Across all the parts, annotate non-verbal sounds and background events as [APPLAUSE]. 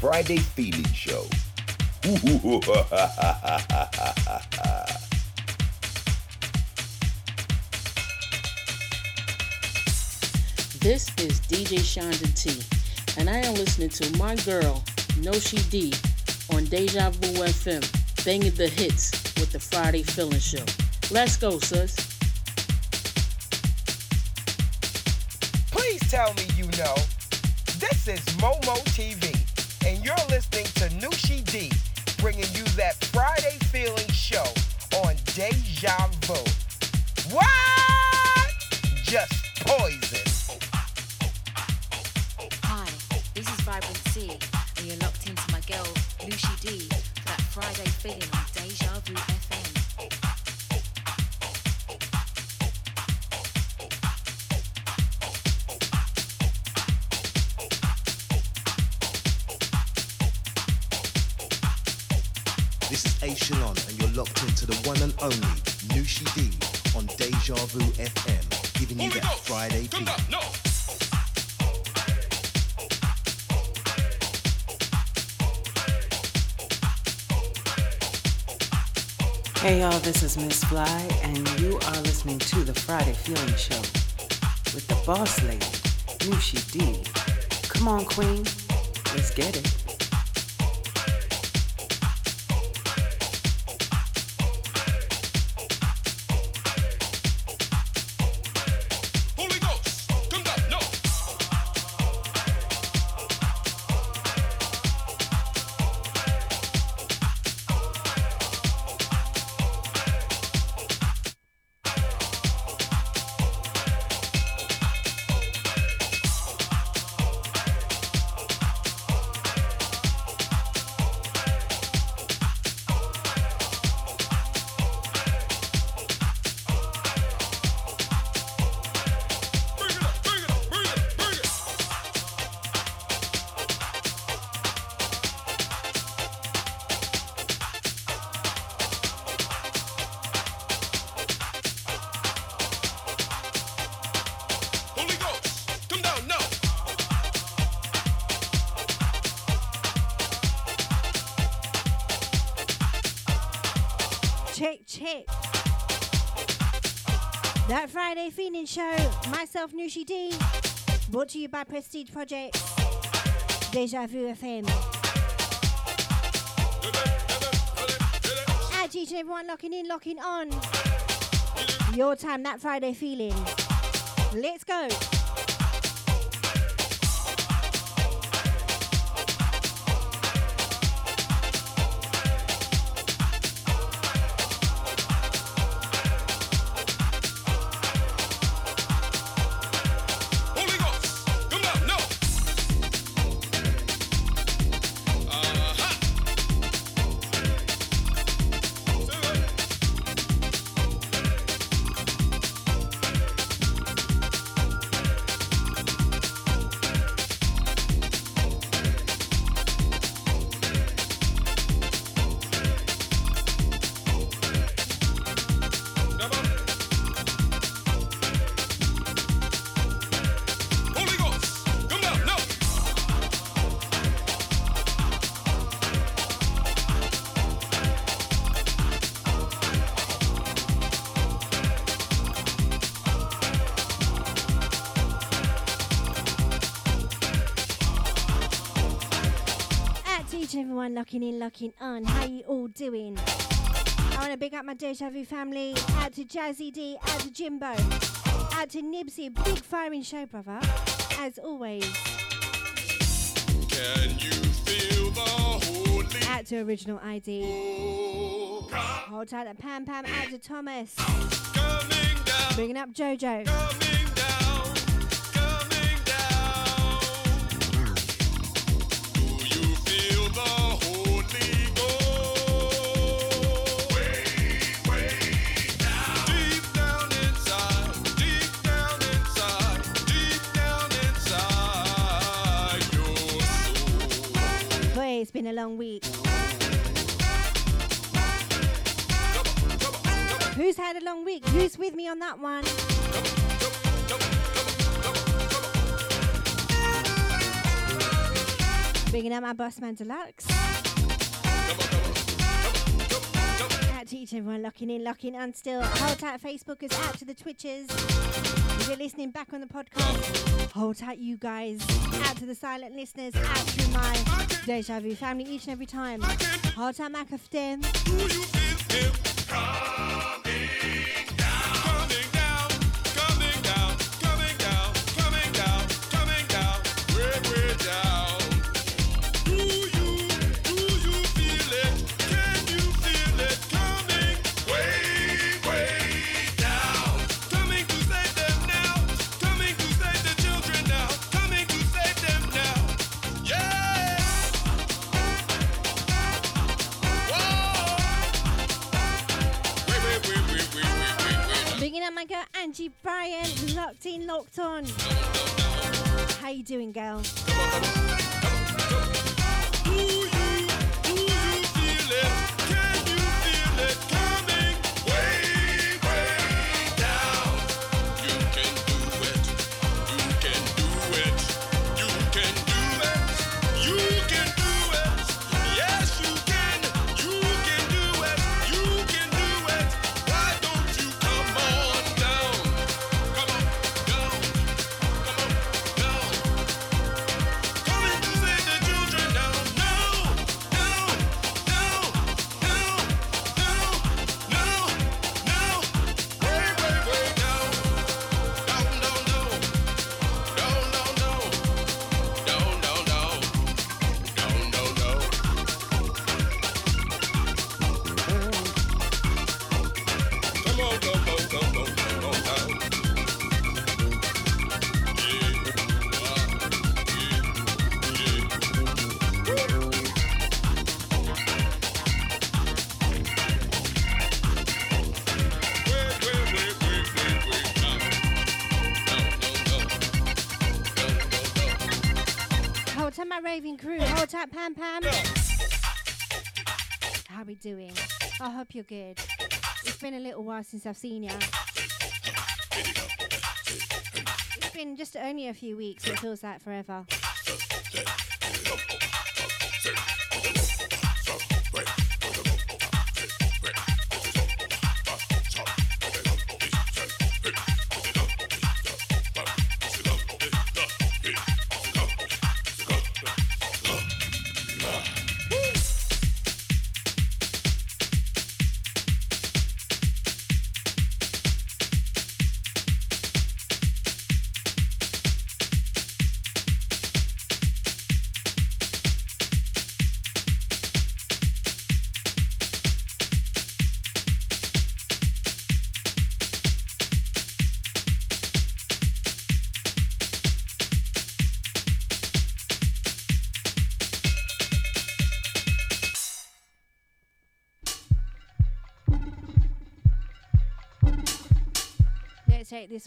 Friday Feeling Show. [LAUGHS] This is DJ Shonda T, and I am listening to my girl, Noushii D, on Deja Vu FM, banging the hits with the Friday Feeling Show. Let's go, sis. Please tell me you know. This is Momo TV and you're listening to Noushii D, bringing you that Friday feeling show on Deja Vu. What? Just poison. Hi, this is Vibrant C, and you're locked into my girl Noushii D for that Friday feeling this is Miss Fly, and you are listening to the Friday Feeling Show with the boss lady, Noushii D. Come on, Queen, let's get it. Friday Show. Myself, Noushii D. Brought to you by Prestige Projects. Deja Vu FM. And each and everyone locking in, locking on. Your time, that Friday feeling. Let's go. Locking in, locking on. How you all doing? I want to big up my Deja Vu family. Out to Jazzy D, out to Jimbo, out to Nibsy. Big firing show, brother. As always. Can you feel the holy Out to Original ID. Hold tight at Pam Pam. Out to Thomas. Bringing up Jojo. Been a long week. Who's had a long week? Who's with me on that one? Bringing out my boss man deluxe. Out to each everyone locking in, locking on still. Hold tight, Facebookers. Out to the Twitchers. If you're listening back on the podcast, hold tight, you guys. Out to the silent listeners. Out to my Deja Vu family each and every time. Hold tight, Mac Angie Bryan, locked in, locked on. How you doing, girl? Hold Hold tight, Pam Pam. How we doing? I hope you're good. It's been a little while since I've seen you. It's been just only a few weeks. It feels like forever.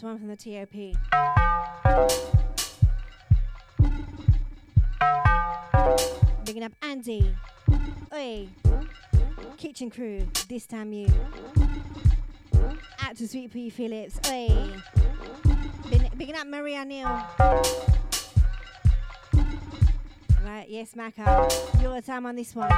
One from the TOP. Bigging up Andy. Oi. Kitchen crew. This time you. Out to Sweet Pea Phillips. Oi. Big- Bigging up Maria Neal. Right, yes, Maka. Your time on this one.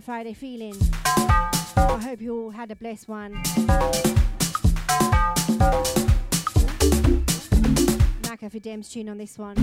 That Friday feeling. I hope you all had a blessed one. Maka for Dem's tune on this one.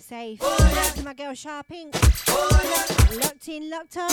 You're safe. Yeah. my girl yeah. Locked in, locked on.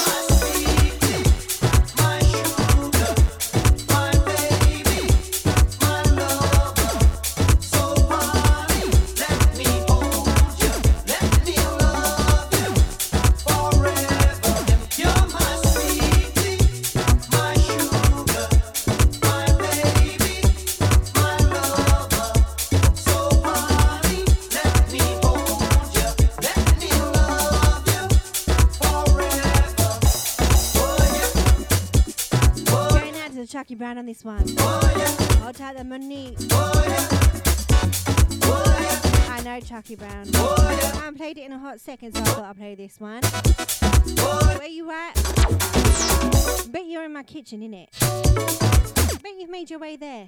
This one. Oh, yeah. Hold tight the money. Oh, yeah. Oh, yeah. I know Chucky Brown. I haven't played it in a hot second, so I thought I'd play this one. Where you at? Bet you're in my kitchen, innit? Bet you've made your way there.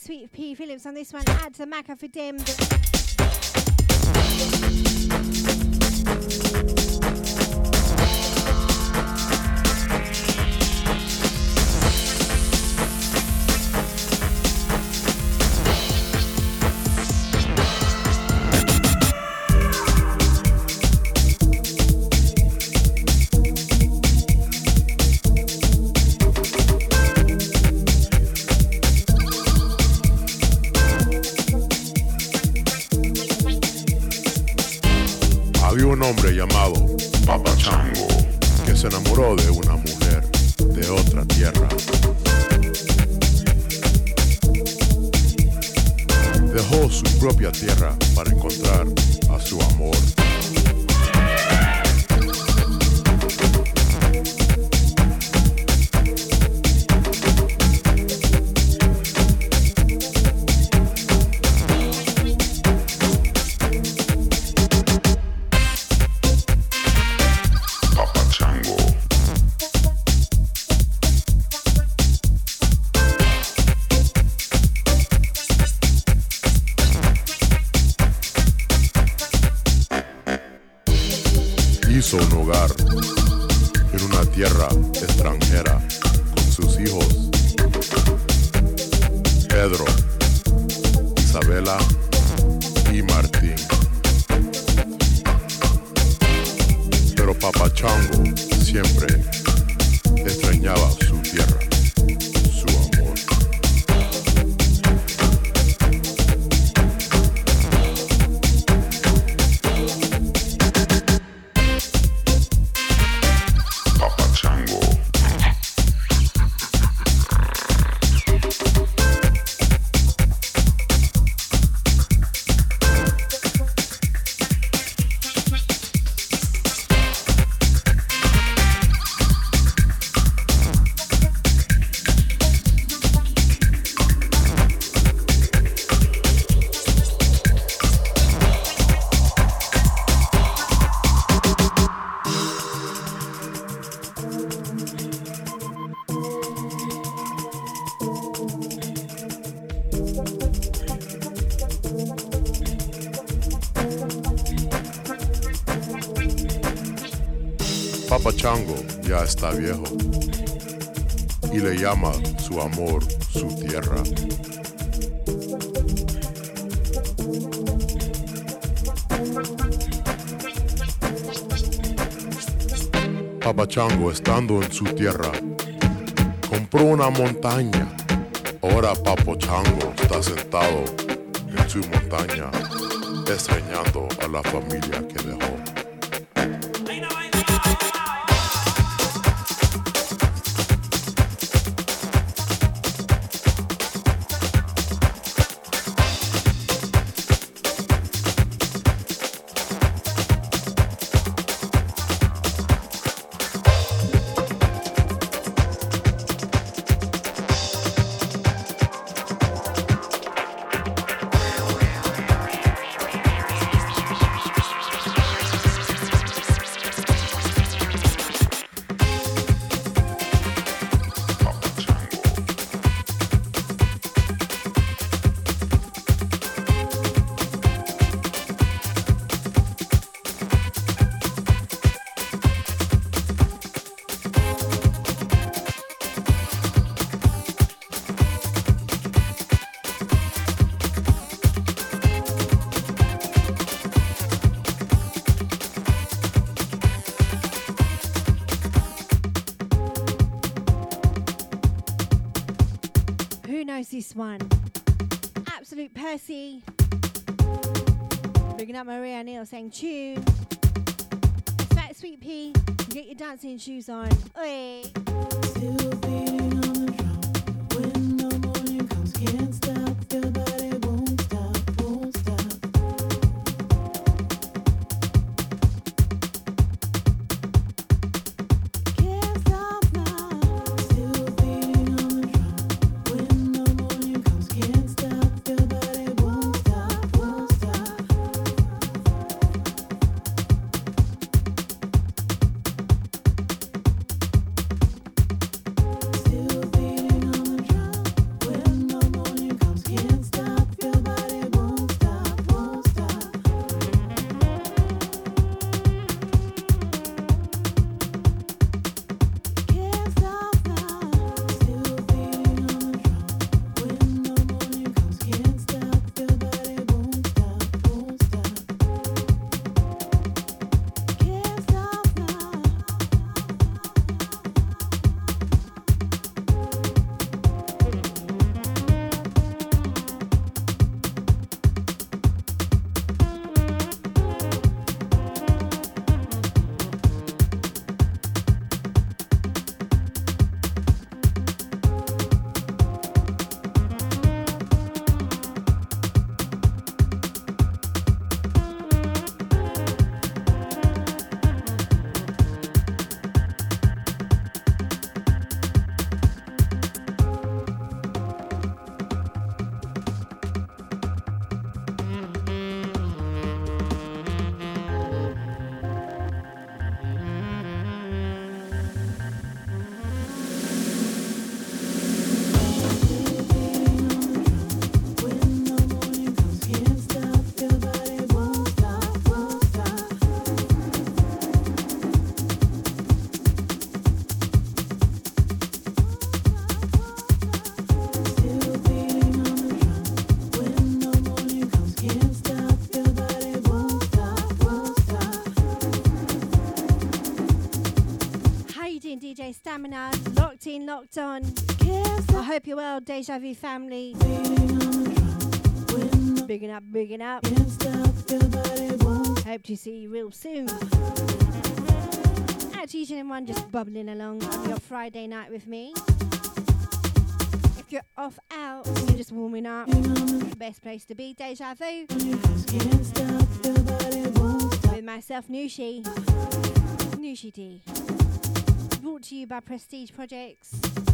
Sweet P. Phillips on this one. Add to Maca for Dim. En su tierra compró una montaña. Ahora Papo Chango está sentado en su montaña extrañando a la familia que dejó. This one. Absolute Percy. Bringing up Maria Neal saying tune. Fat Sweet Pea, get your dancing shoes on. Oi. Stamina. Locked in, locked on. I hope you're well, Deja Vu family. Bigging up, bigging up. Hope to see you real soon. Each and one just bubbling along on your Friday night with me. If you're off out, you're just warming up. Best place to be, Deja Vu. With myself, Noushii. Noushii D. Brought to you by Prestige Projects.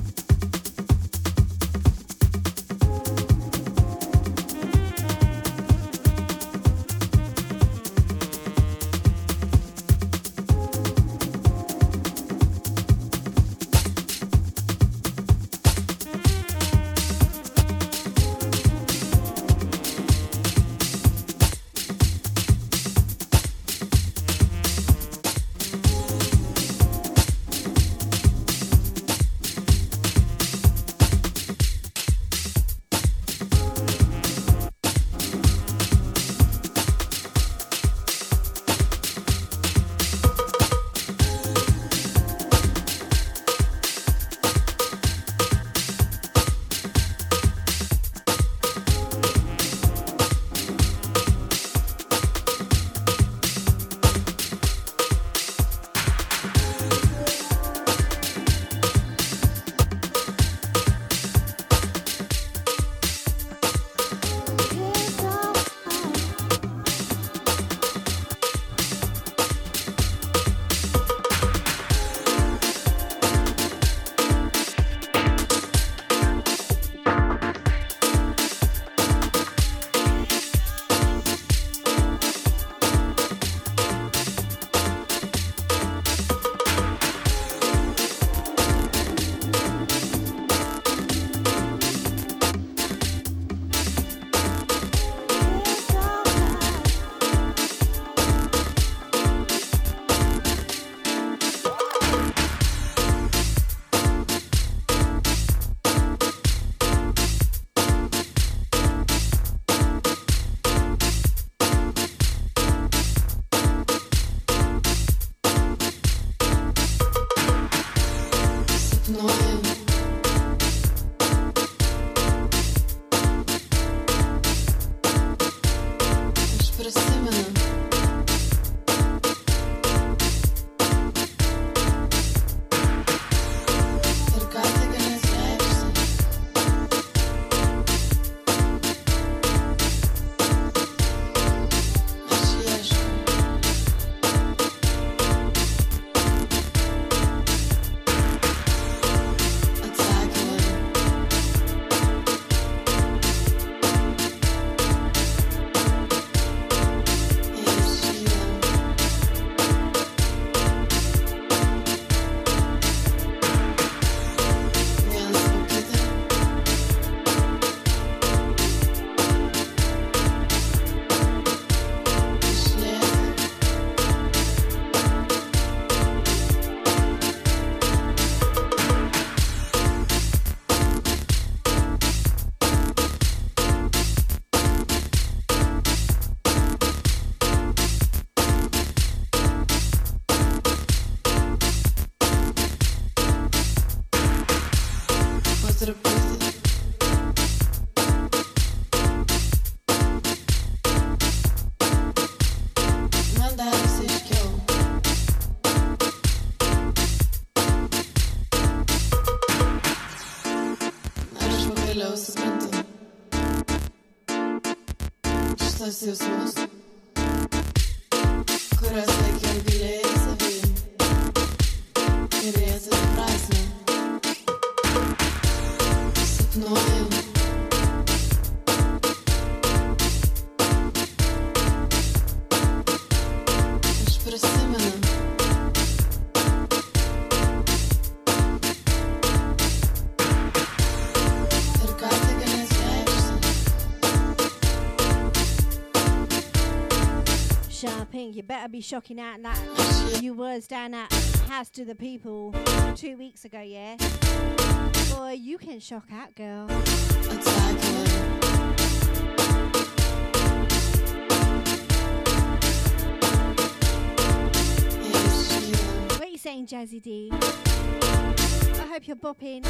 seus sonhos. be shocking out that you was down at House to the People two weeks ago, yeah? Boy, you can shock out, girl. What are you saying, Jazzy D? I hope you're bopping.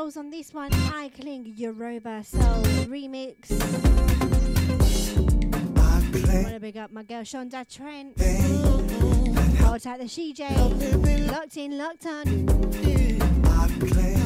Souls on this one, I Cling Yoruba Soul remix. I want to big up my girl Shonda Trent. Hold out the CJ. Locked in, locked on.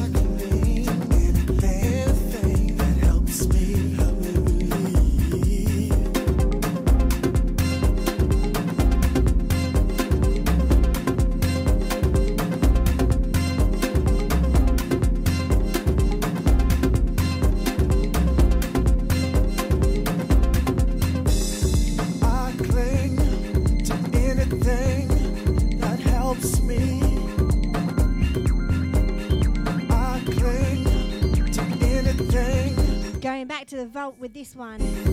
this one.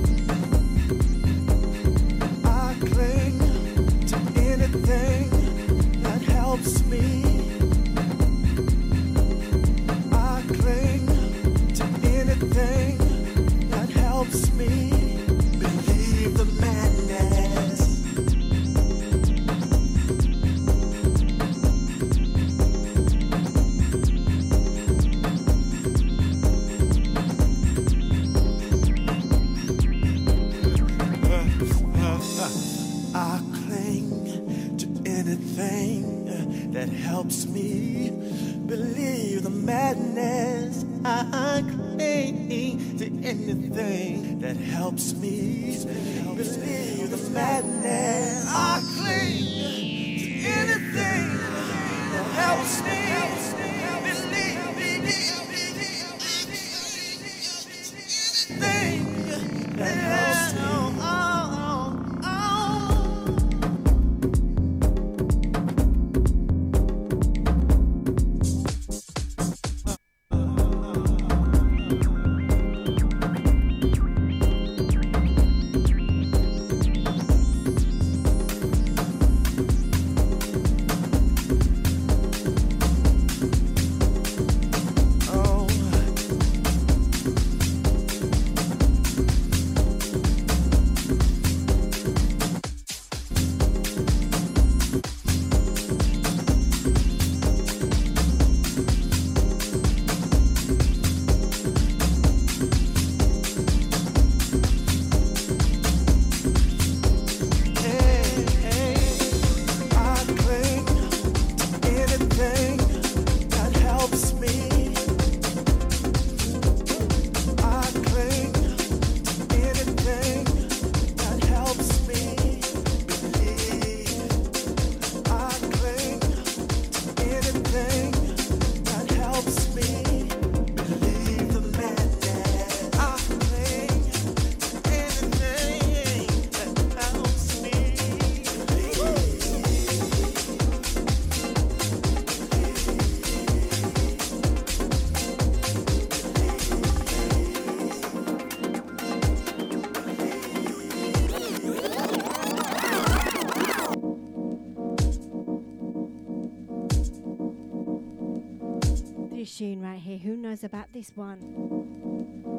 Knows about this one?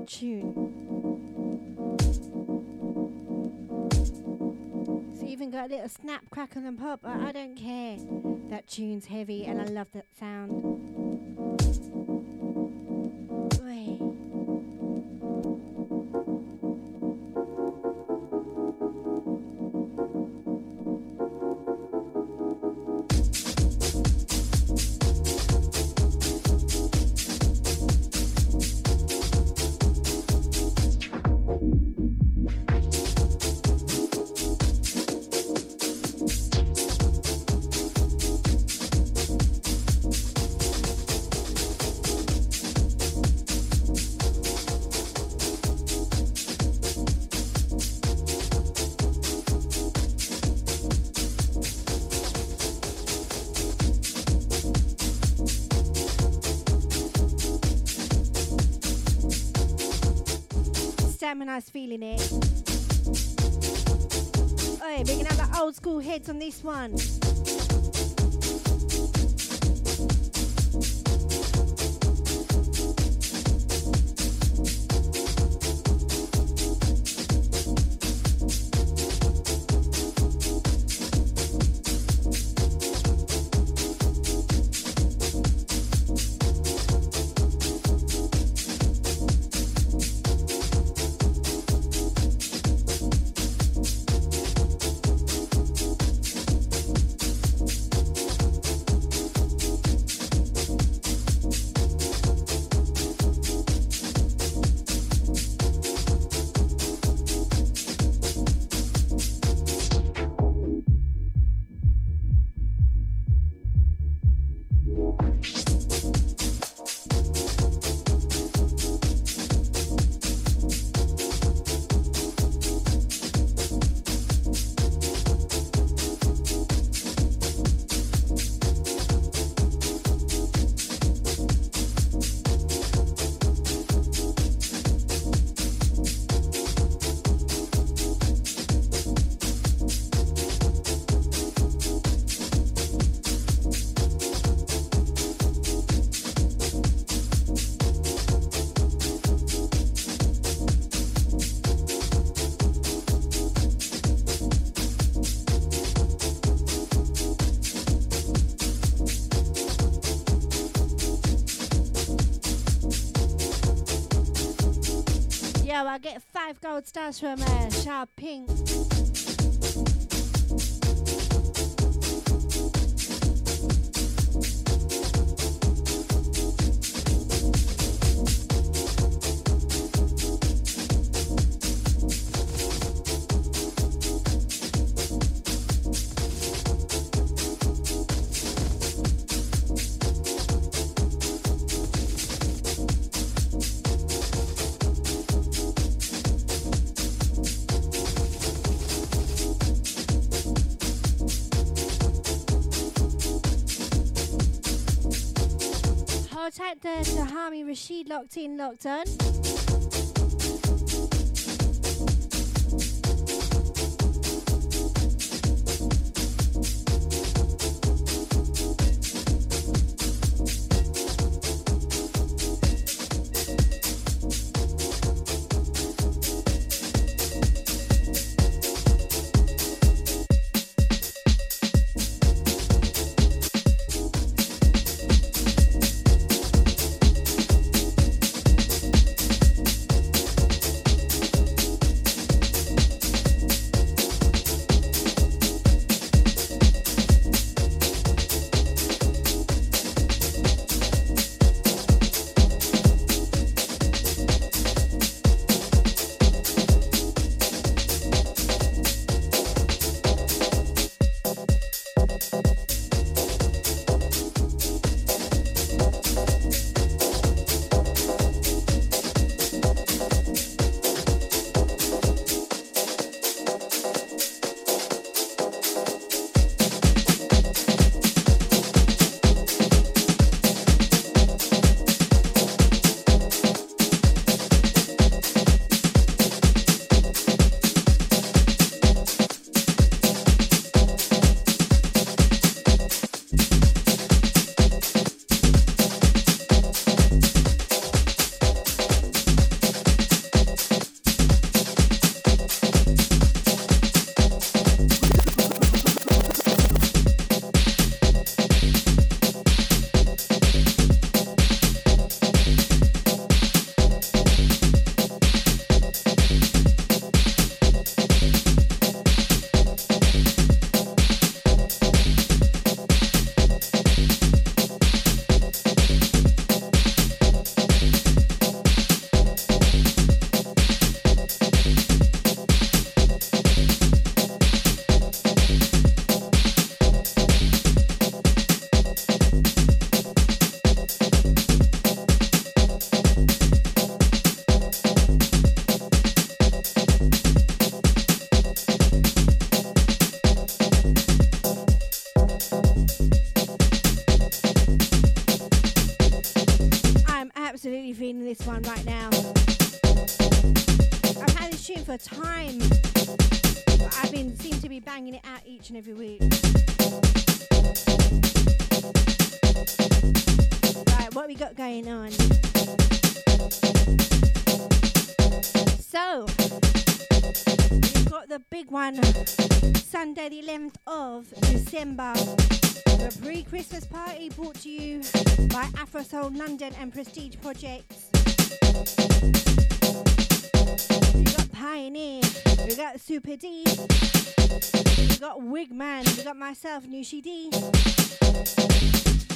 Tune. It's even got a little snap, crackle, and pop, but I don't care. That tune's heavy and I love that sound. Stamina's feeling it. We can have the old school heads on this one. Five gold stars from uh, Sharp There, Tahami Rashid locked in, locked on. Soul London and Prestige Projects. We got Pioneer, we got Super D, we got Wigman, we got myself, Noushii D.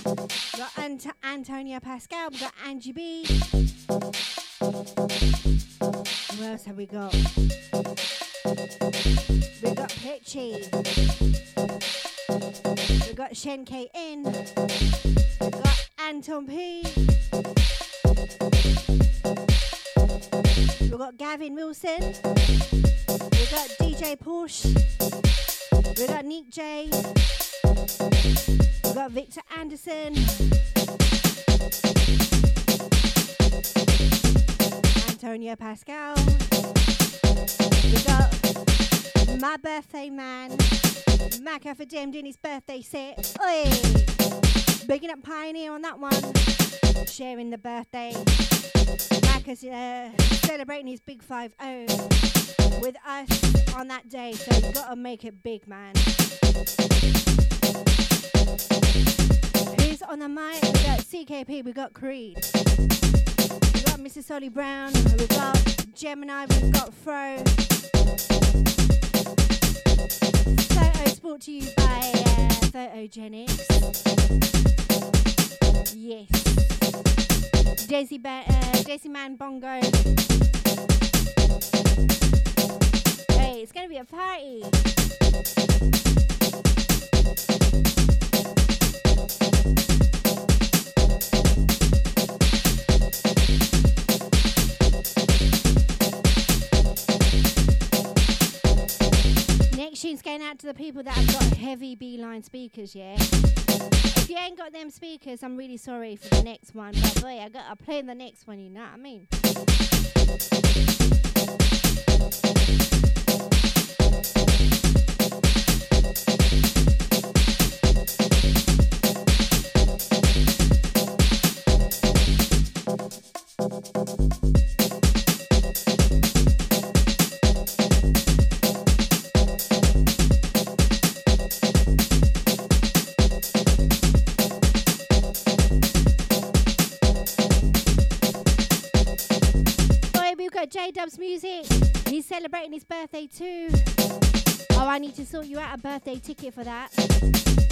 We got Ant- Antonia Pascal, we got Angie B. Who else have we got? We got Pitchy. We got Shen KN. We got Anton P. We've got Gavin Wilson. We've got DJ Porsche. We've got Nick J. We've got Victor Anderson. Antonia Pascal. We got my birthday man, Mac for Dem doing his birthday set. Oi! Bigging up Pioneer on that one. Sharing the birthday. Mac is uh, celebrating his big 5 0 with us on that day, so you gotta make it big, man. Who's on the mic? We got CKP, we got Creed. We got Mrs. Solly Brown, We've got Gemini, we've got Fro. Photo brought to you by uh, Photogenics. Yes. Desi, ba- uh, Desi Man Bongo. Hey, it's gonna be a party. Next going out to the people that have got heavy beeline speakers, yeah? If you ain't got them speakers, I'm really sorry for the next one, but boy, I gotta play the next one, you know what I mean? Boy, Dub's music. He's celebrating his birthday too. Oh, I need to sort you out a birthday ticket for that.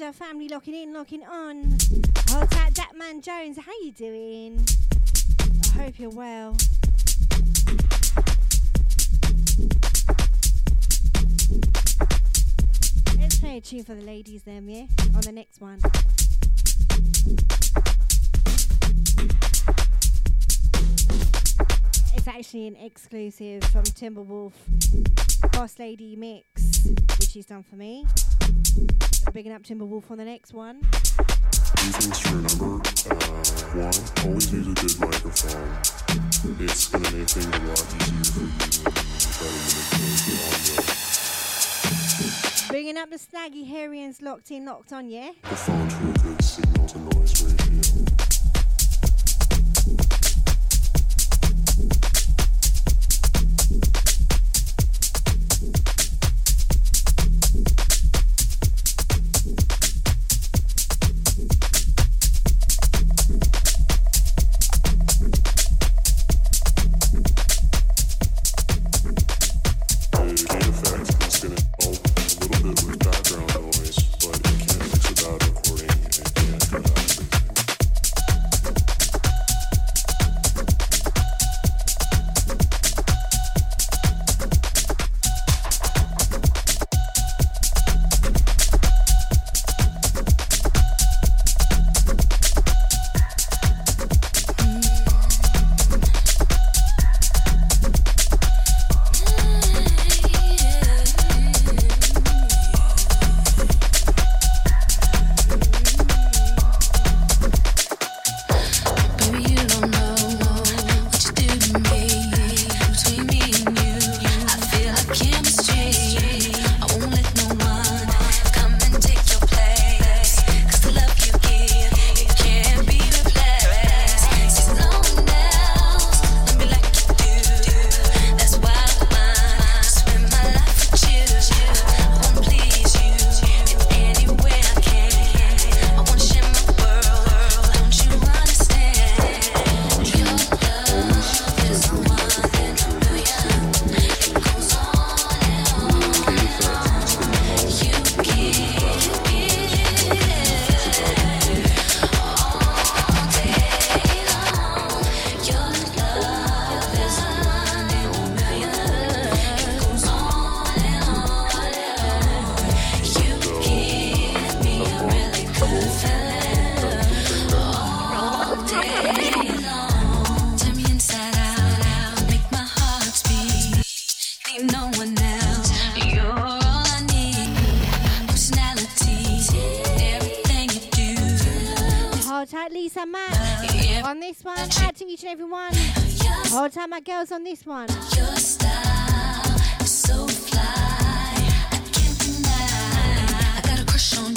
Canada family locking in, locking on. Hold tight, that man Jones. How you doing? I hope you're well. Let's play a tune for the ladies then, yeah? On the next one. It's actually an exclusive from Timberwolf Boss Lady Mix, which he's done for me. So bigging up Timberwolf on the next one. Two things to remember. Uh, one, always use a good microphone. It's gonna make things a lot easier for you when you try to manipulate the Bringing up the Snaggy Harians locked in, locked on, yeah? The phone to a good signal to noise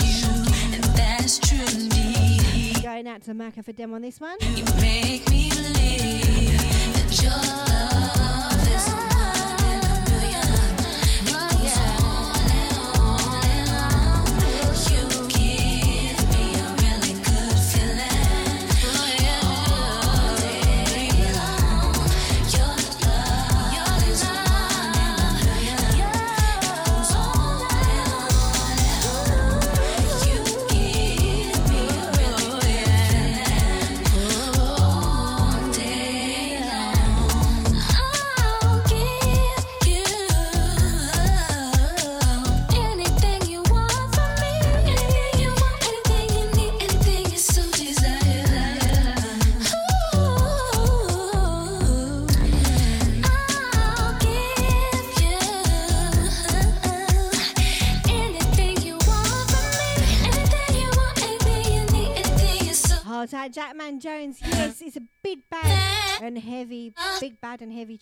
you, and that is true indeed. Going out to Maka for them on this one. You make me believe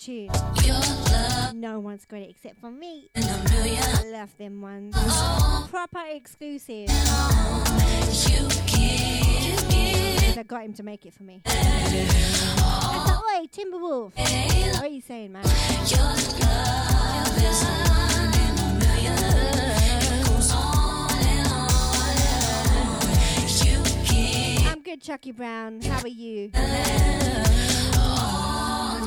tune. No one's got it except for me. in a million. I love them ones. Proper exclusive. You give me. 'Cause I got him to make it for me. Eh. I thought, oi, Timberwolf. Eh. What are you saying, man? Your love is one in a million. It goes on and on and on. You give I'm good, Chucky Brown. How are you? Eh.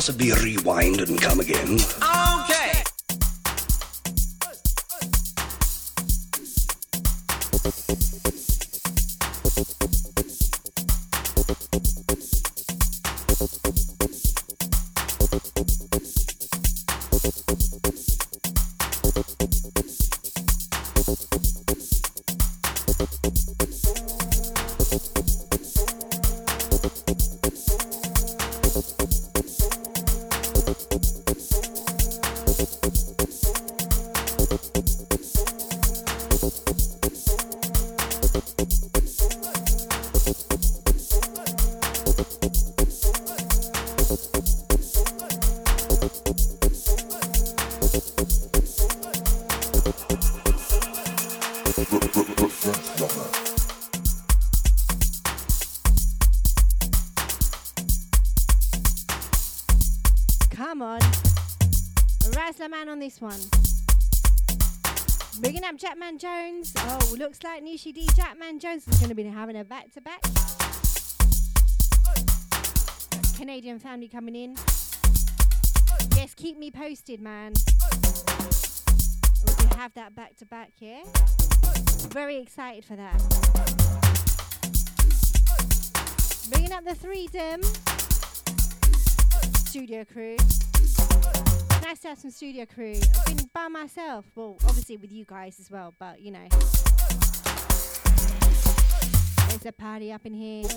possibly rewind and come again? Okay. One. Bringing up Jackman Jones. Oh, looks like Noushii D Jackman Jones is going to be having a back to back. Canadian family coming in. Yes, keep me posted, man. We have that back to back, yeah? Very excited for that. Bringing up the freedom studio crew myself some studio crew. I've been by myself. Well, obviously with you guys as well, but you know. There's a party up in here.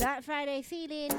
That Friday feeling.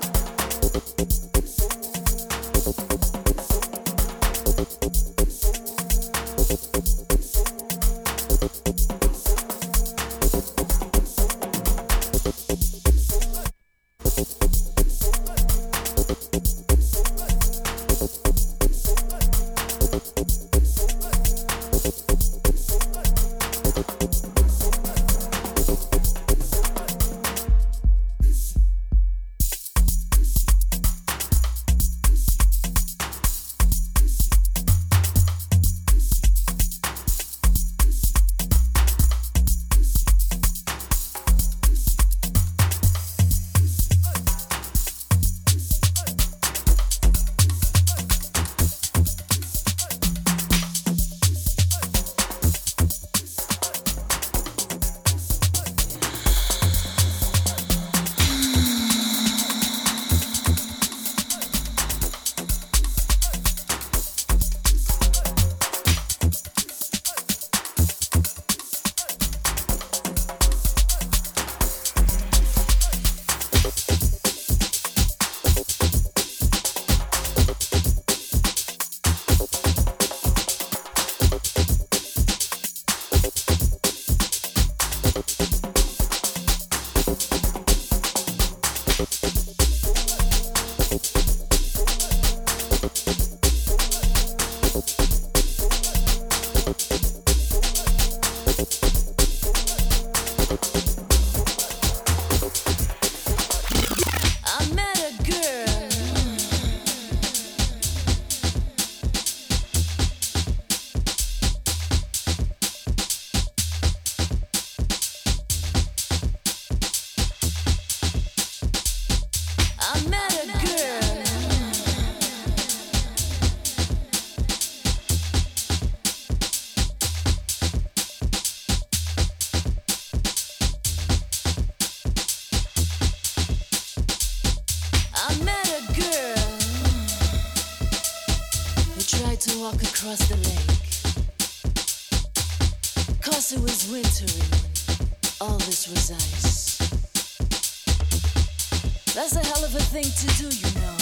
That's a hell of a thing to do, you know.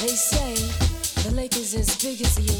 They say the lake is as big as the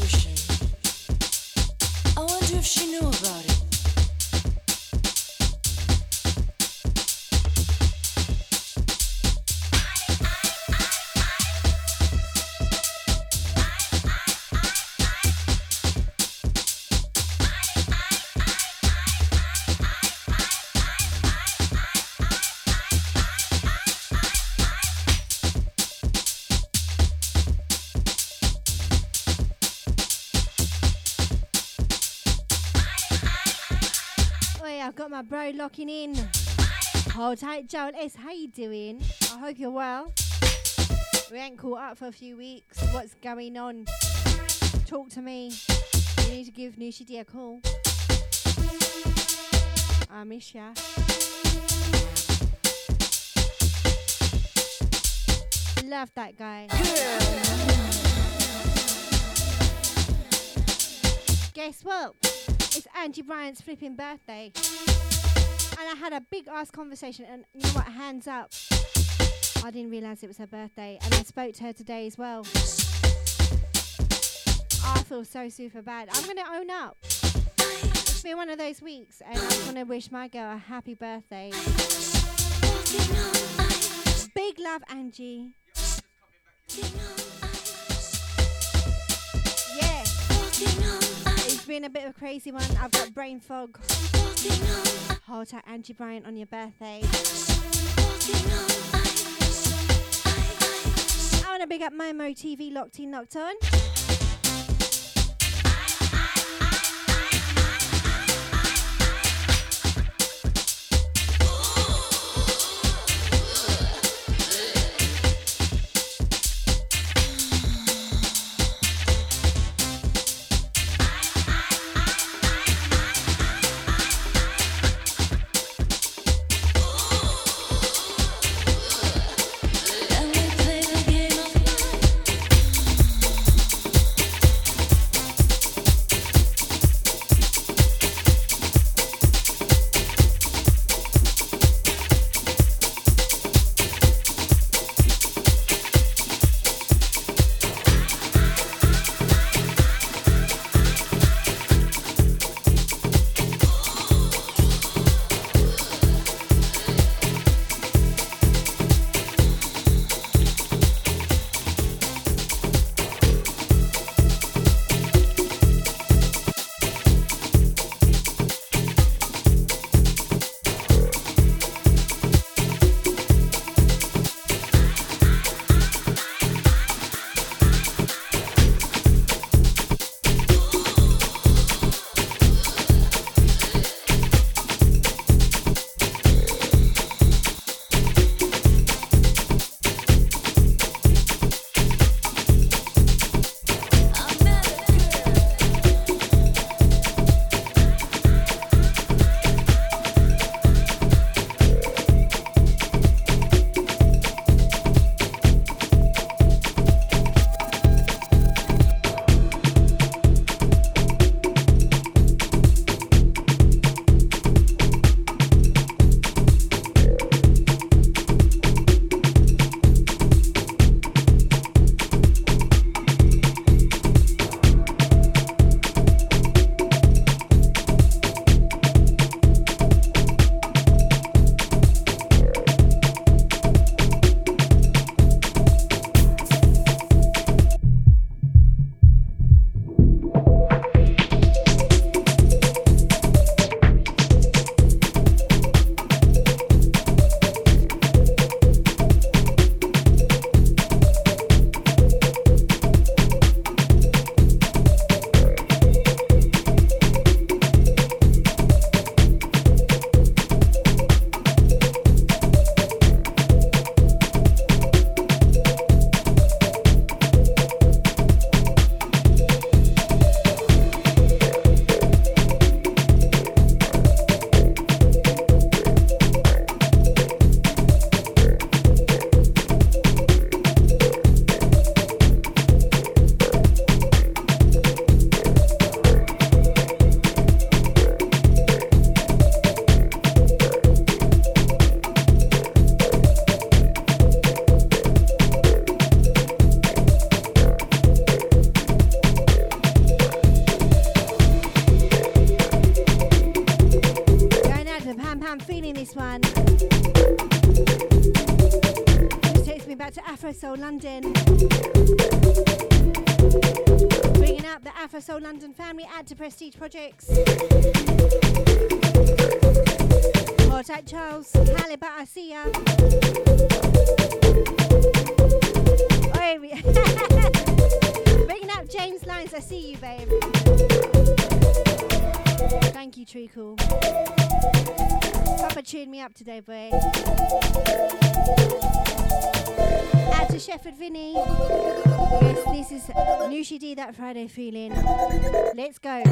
Locking in. Hold tight, Joel S. How you doing? I hope you're well. We ain't caught up for a few weeks. What's going on? Talk to me. You need to give Noushii D a call. I miss ya. Love that guy. Guess what? It's Angie Bryant's flipping birthday. And I had a big ass conversation, and you know what? Hands up. I didn't realise it was her birthday, and I spoke to her today as well. I feel so super bad. I'm gonna own up. It's been one of those weeks, and I want to wish my girl a happy birthday. Big love, Angie. Yeah. It's been a bit of a crazy one. I've got brain fog. Hold tight, Angie Bryant, on your birthday. I want to big up Momo TV, locked in, locked on. Soul London. Bringing up the Afro Soul London family. Add to Prestige Projects. Hold tight, Charles. Halibut, I see ya. Oh, [LAUGHS] Bringing up James Lines. I see you, babe. Thank you, Treacle. Papa tuned me up today, boy. Add to Shepard Vinny. Yes, this is Noushii D That Friday feeling. Let's go.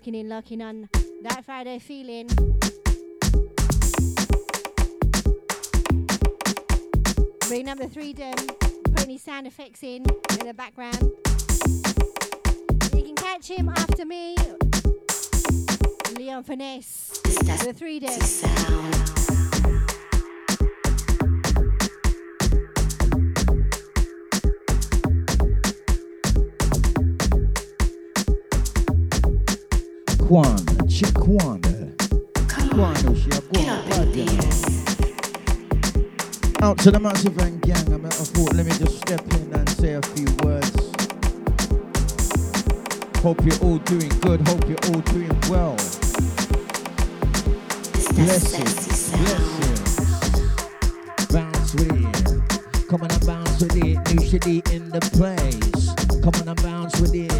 Locking in, locking on that Friday feeling. Bring number the three dem, put any sound effects in in the background. You can catch him after me. Leon Finesse. The three dem. Kwana, Chikwana. Kwana, Shiakwana. Out to the massive and gang, I'm at a thought, let me just step in and say a few words. Hope you're all doing good, hope you're all doing well. Blessings, blessings. Bounce with it. Come on and bounce with it. New city in the place. Come on and bounce with it.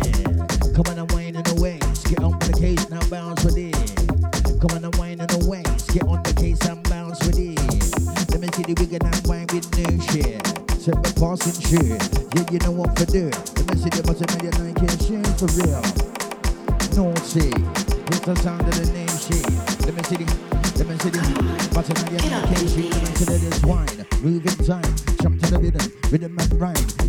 Passing shit. Yeah, you know what to do. Let me see the of your Nike shit for real. Naughty. It's the sound of the name shit. Let me see the let me see the of your Nike shit. Let me see wine. Move in time. Jump to the rhythm. Rhythm and rhyme.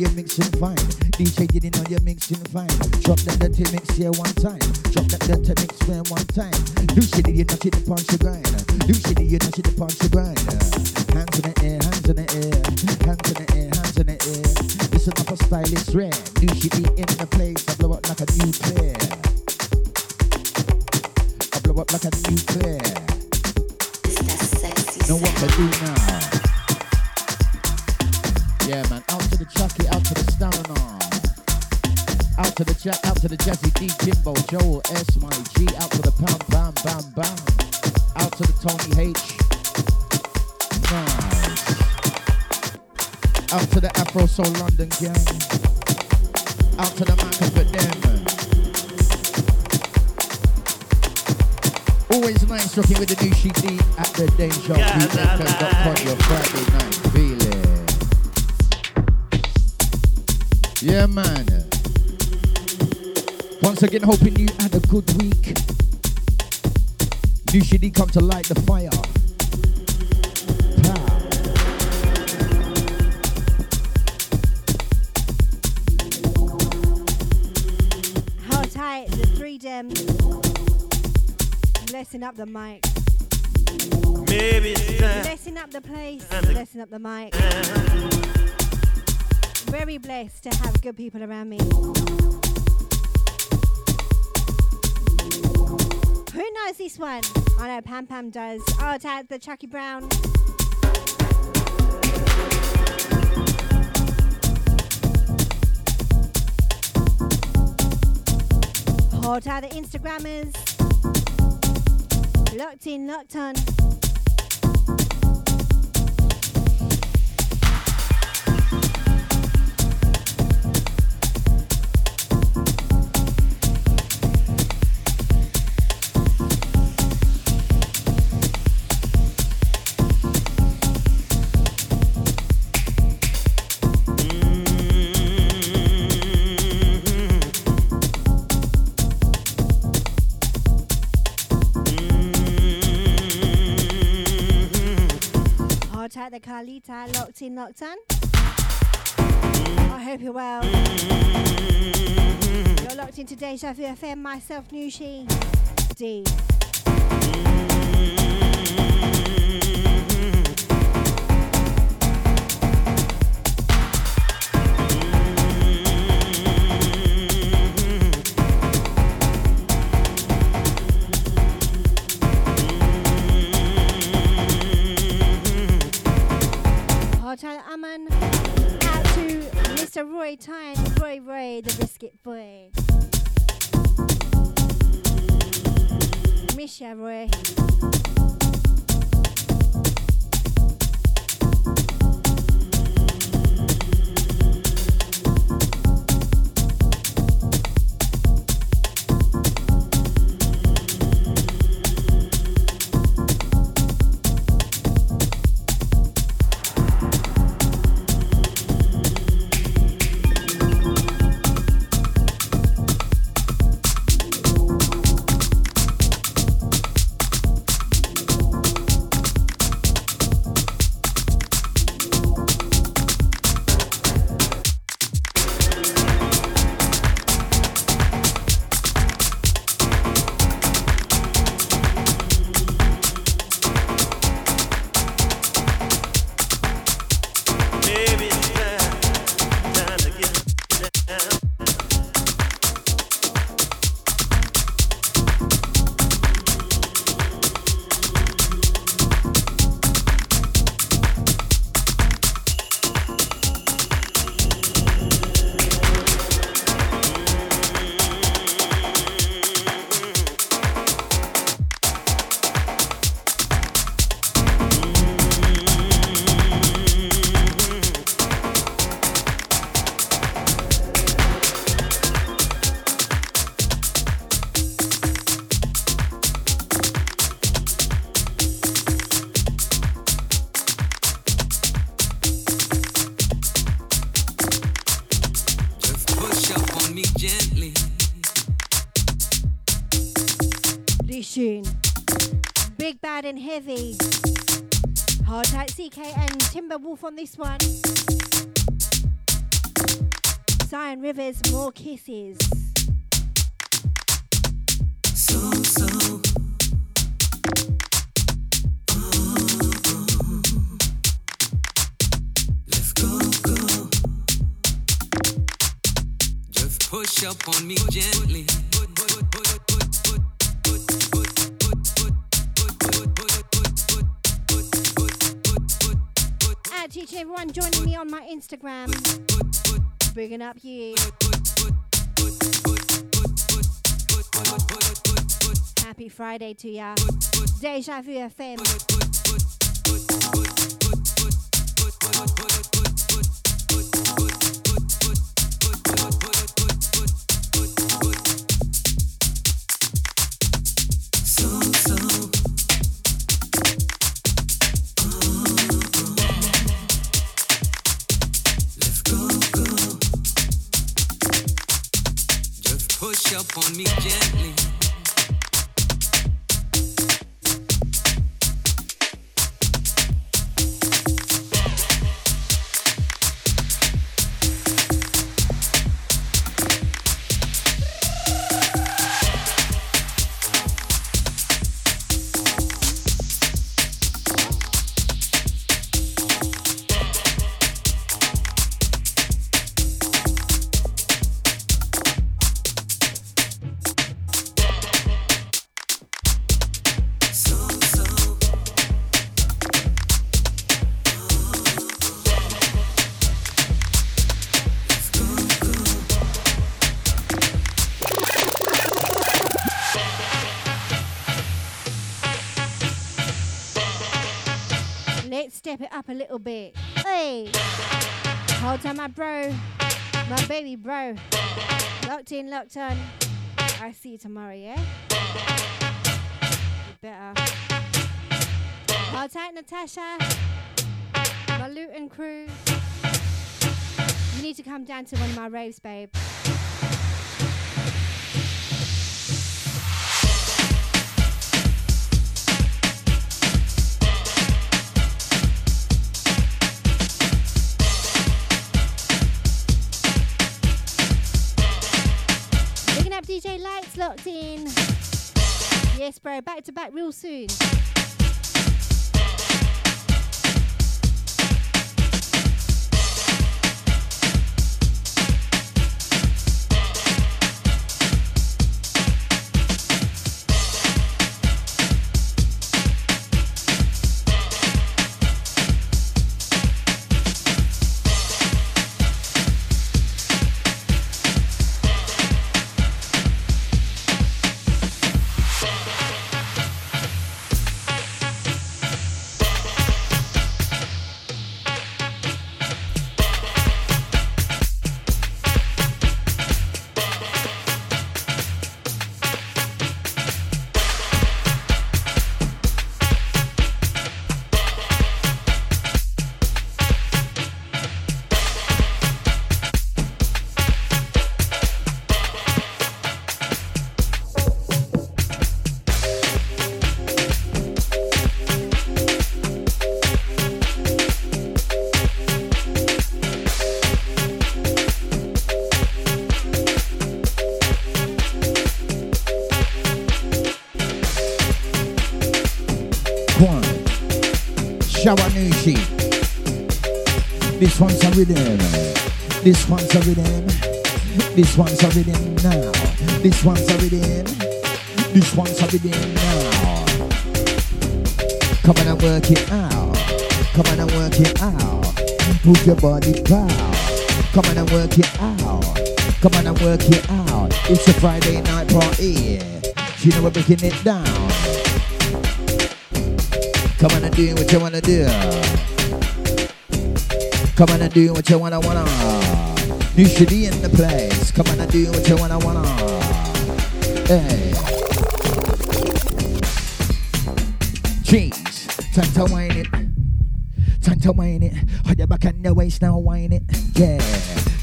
DJ getting on your mixing fine. DJ getting on your mixing fine. Drop that dirty mix here one time. Drop that dirty mix here one time. Do shit you know shit the punch your grind. Do shit you know shit the punch your grind. Hands in the air, hands in the air, hands in the air, hands in the air. Listen up a style is rare. New shit in the place. I blow up like a nuclear. I blow up like a nuclear. Know what to do now. Yeah, man. Out to the Chucky, out to the stamina. Out to the jack, out to the Jazzy D, Jimbo, Joel S, G. Out to the Pam, Bam, Bam, Bam. Out to the Tony H. Nice. Out to the Afro Soul London gang. Out to the Maca for them. Always nice rocking with the Noushii D at the Deja FM.com, your Friday night feeling. Yeah, man. Once again, hoping you had a good week. Noushii D come to light the fire. Hold tight, the three dem. Blessing up the mic. Maybe it's time. Blessing up the place. Time to- Blessing up the mic. Very blessed to have good people around me. Who knows this one? I know Pam Pam does. Oh, out the Chucky Brown. Hold out the Instagrammers. Locked in, locked on. Carlita, locked in, locked on. I hope you're well. You're locked into Deja Vu FM, myself, Noushii D. Mr. Roy Roy the biscuit boy. Miss ya, Roy. Timber Wolf on this one. Zion Rivers, more kisses. So, so. Let's go, go. Just push up on me gently. Everyone joining me on my Instagram. Bringing up you. Happy Friday to ya. Deja Vu FM. On me gently. My baby bro. Locked in, locked on. I see you tomorrow, yeah? You better. Hold tight, Natasha. My Luton crew. You need to come down to one of my raves, babe. Locked in. Yes, bro. Back to back real soon. Rhythm. This one's a rhythm. This one's a rhythm now. This one's a rhythm. This one's a rhythm now. Come on and work it out. Come on and work it out. Move your body proud. Come on and work it out. Come on and work it out. It's a Friday night party. You know we're breaking it down. Come on and do what you wanna do. Come on and do what you wanna wanna. You should be in the place. Come on and do what you wanna wanna. Hey. Cheese. Time to wine it. Time to wine it. Hold your back and your waist now wine it. Yeah.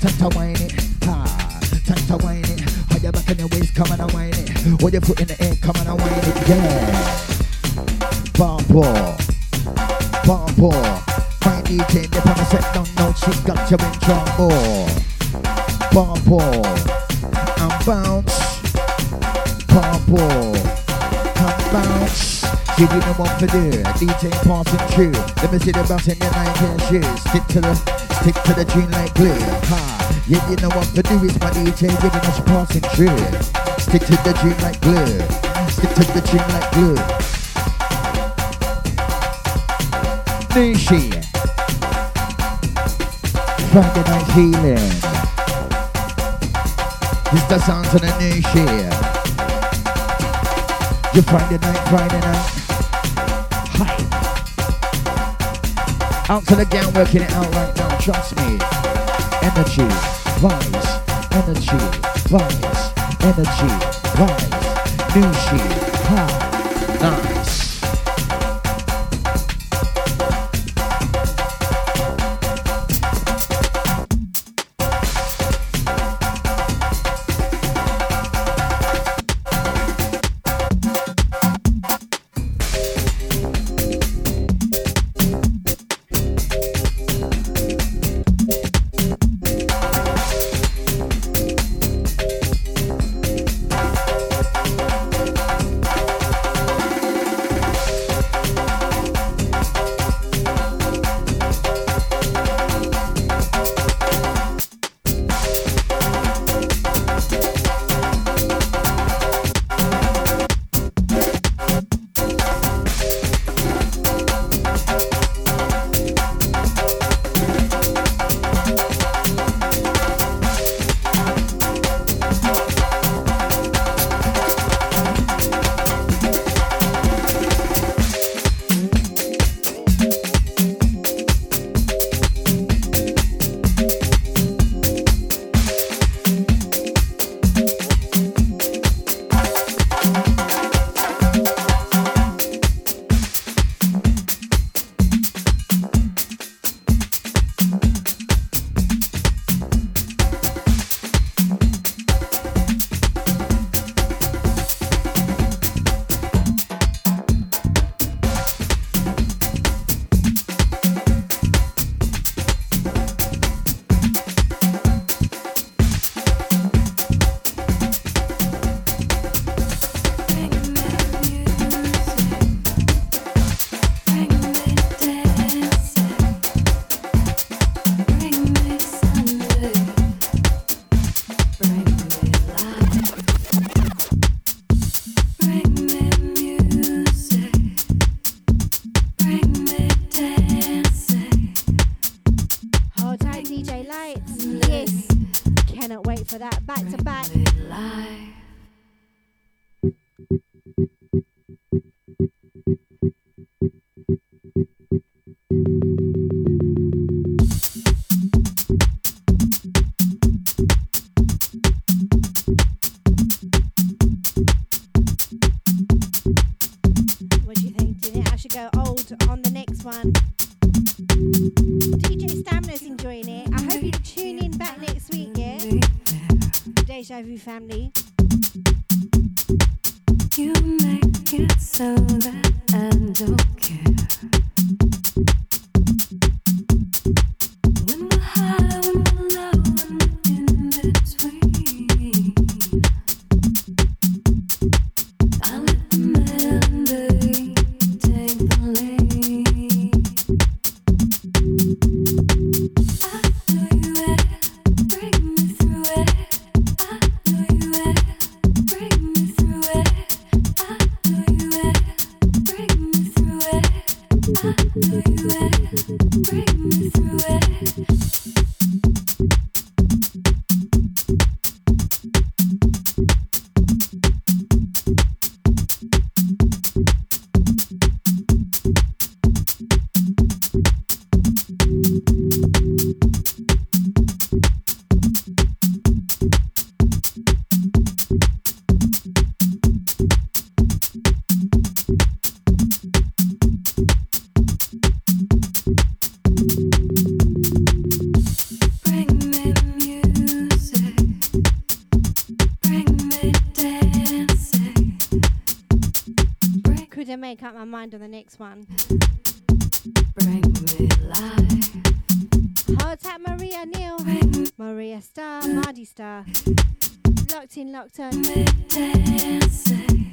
Time to wine it. Ha. Time to wine it. Hold your back and your waist. Come on and wine it. Hold your foot in the air. Come on and wine it. Yeah. Bumper, bumper. My DJ, the on the set, don't know she got you in trouble. Bumper, and bounce. Bumper, and bounce. You the one for do. DJ passing through. Let me see the bounce in your Nike shoes. Stick to the, stick to the tune like glue. Ha. You know what to do. It's my DJ giving us passing through. Stick to the tune like glue. Stick to the tune like glue. Noushii. Friday night healing. It's the sounds of the Noushii. You Friday night, Friday night. Hi. Out to the gang, working it out right now. Trust me. Energy, vibes, energy, vibes, energy, vibes. Noushii. Ha. Nice. Up my mind on the next one. Bring me life. Oh, Hold tight, Maria Neal. Maria Star, Mardi Star. Locked in, locked on. dancing.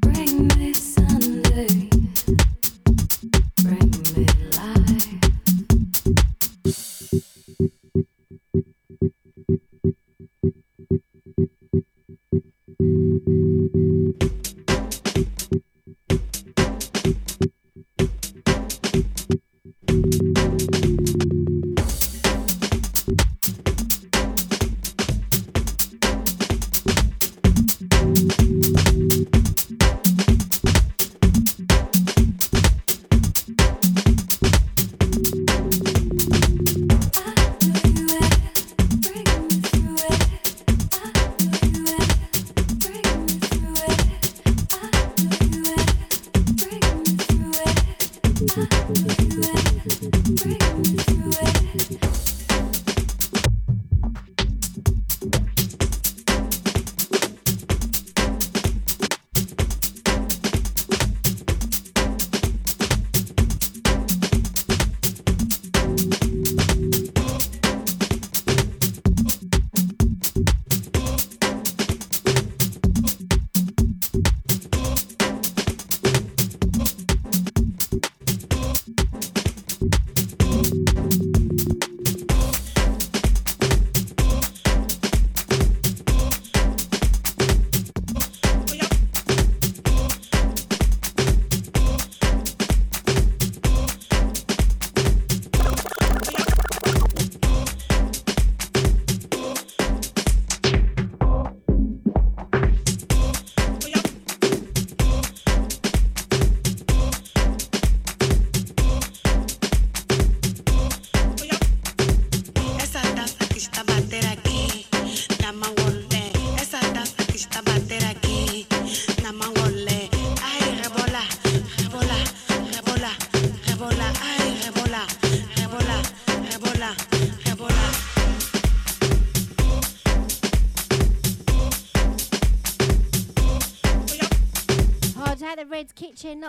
Bring me Sunday.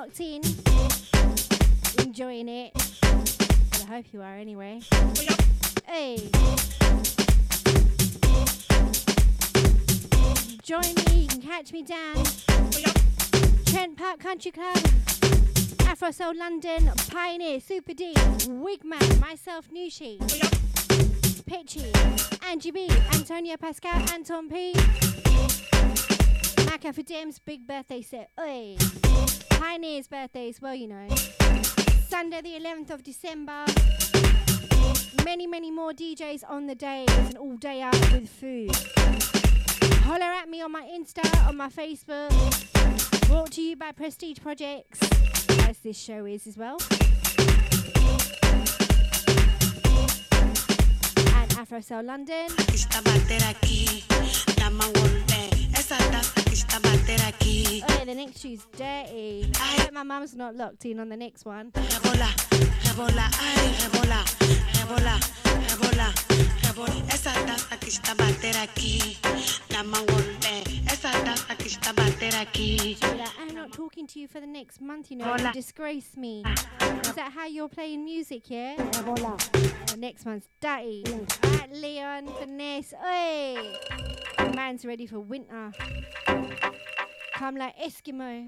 Locked in. Enjoying it. Well, I hope you are anyway. Hey. Join me, you can catch me down. Trent Park Country Club. Afro Soul London, Pioneer, Super D, Wigman, myself, Noushii, Pitchy, Angie B, Antonio Pascal, Anton P. Maca for Dims, big birthday set. Oi. Pioneer's birthday as well, you know. Sunday, the 11th of December. Many, many more DJs on the day. It's an all day out with food. Holler at me on my Insta, on my Facebook. Brought to you by Prestige Projects, as this show is as well. And Afro London. Está bater aquí, nada más huele. Esa taza que que está bater aquí. Yeah, the next tune's dirty. I hope my mum's not locked in on the next one. Rebola, rebola, ay, rebola, rebola, rebola, rebola. Esa taza que está bater aquí. La mangolé. Eh. Esa taza que está bater aquí. She'll be like, I'm not talking to you for the next month, you know. You disgrace me. Ah. Is that how you're playing music, yeah? The next one's dirty. Right, Leon, finesse. Oi! Man's ready for winter. Come like Eskimo.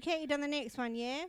Educated on the next one, yeah?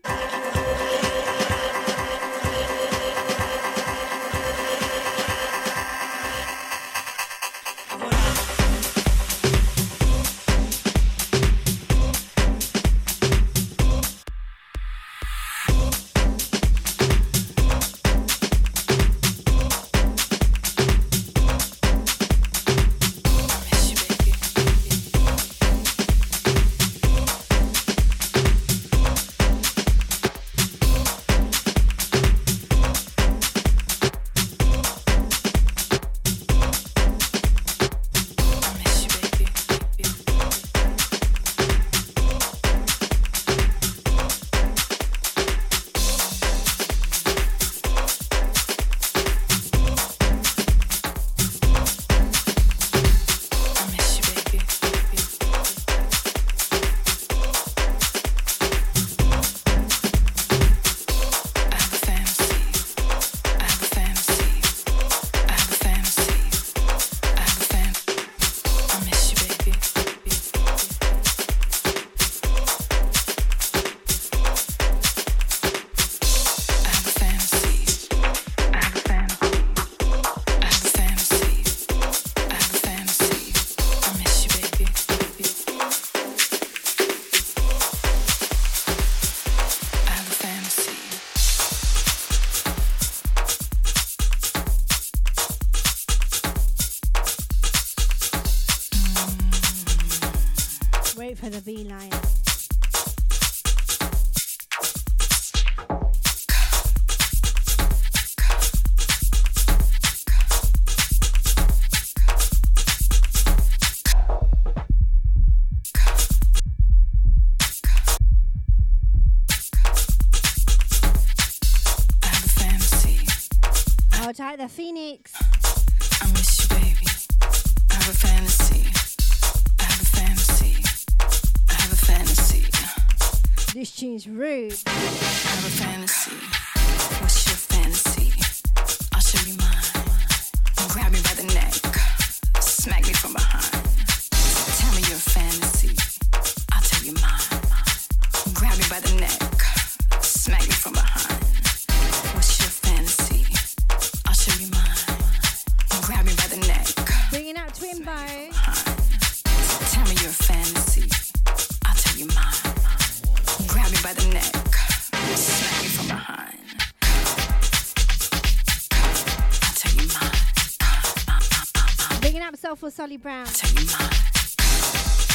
Brown. Tell you mine.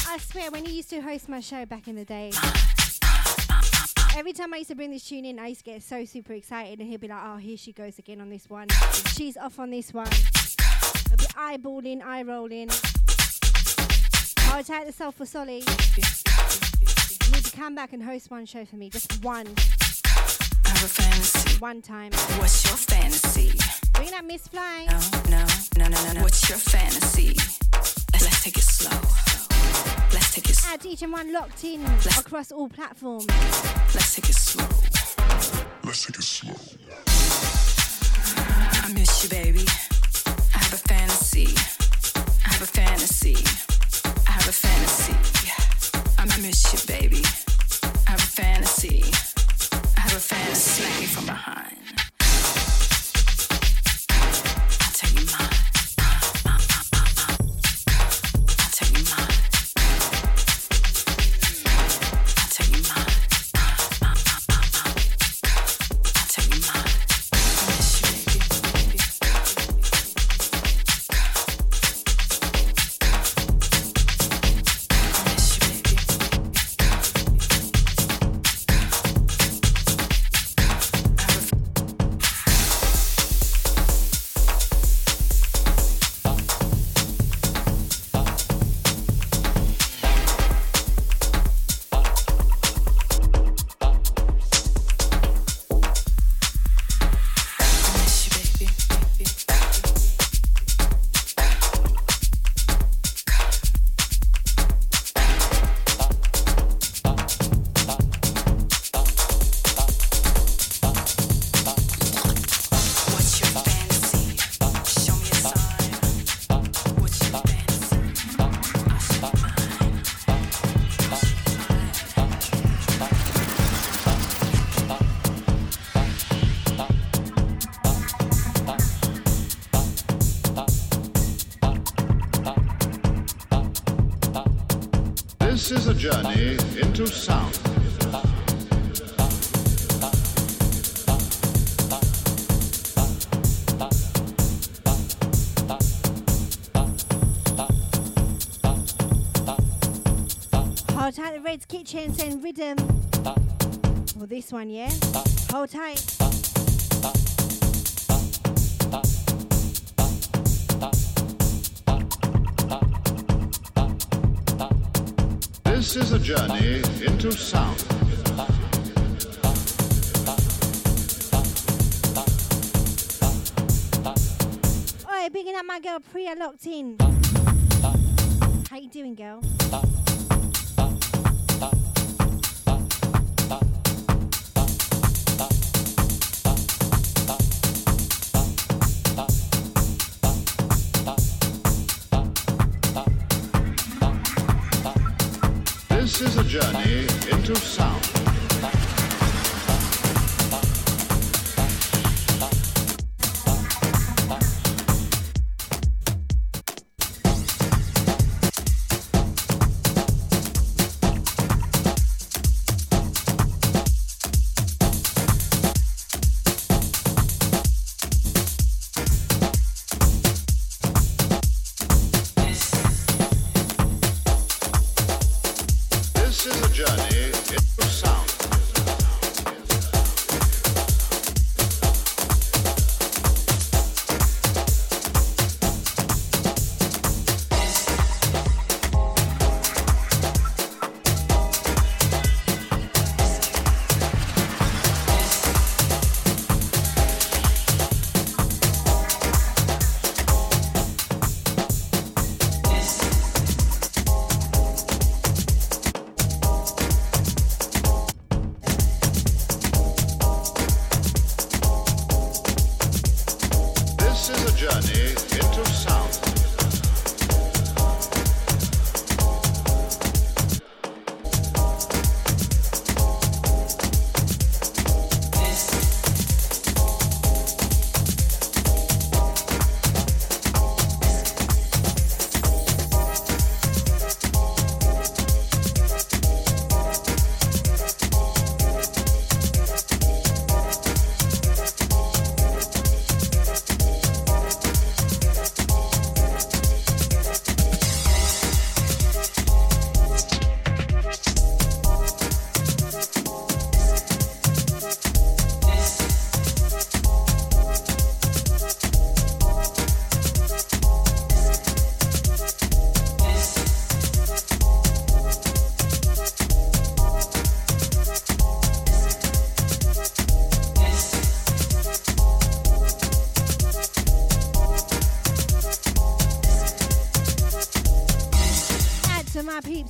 I swear, when he used to host my show back in the day, every time I used to bring this tune in, I used to get so super excited, and he'd be like, "Oh, here she goes again on this one. She's off on this one." He'll be eyeballing, eye rolling. I'll take the Soulful Solly. You need to come back and host one show for me, just one. Have a fantasy. One time. What's your fantasy? Bringing up Miss Fly. No, no, no, no, no, no. What's your fantasy? take it slow. Let's take it slow. At DJ One locked in Let's across all platforms. Let's take it slow. Let's take it slow. I miss you, baby. I have a fantasy. I have a fantasy. I have a fantasy. I miss you, baby. I have a fantasy. I have a fantasy. Smack me from behind. Kitchen saying rhythm. Well, this one, yeah? Hold tight. This is a journey into sound. Alright, bigging up my girl Priya locked in.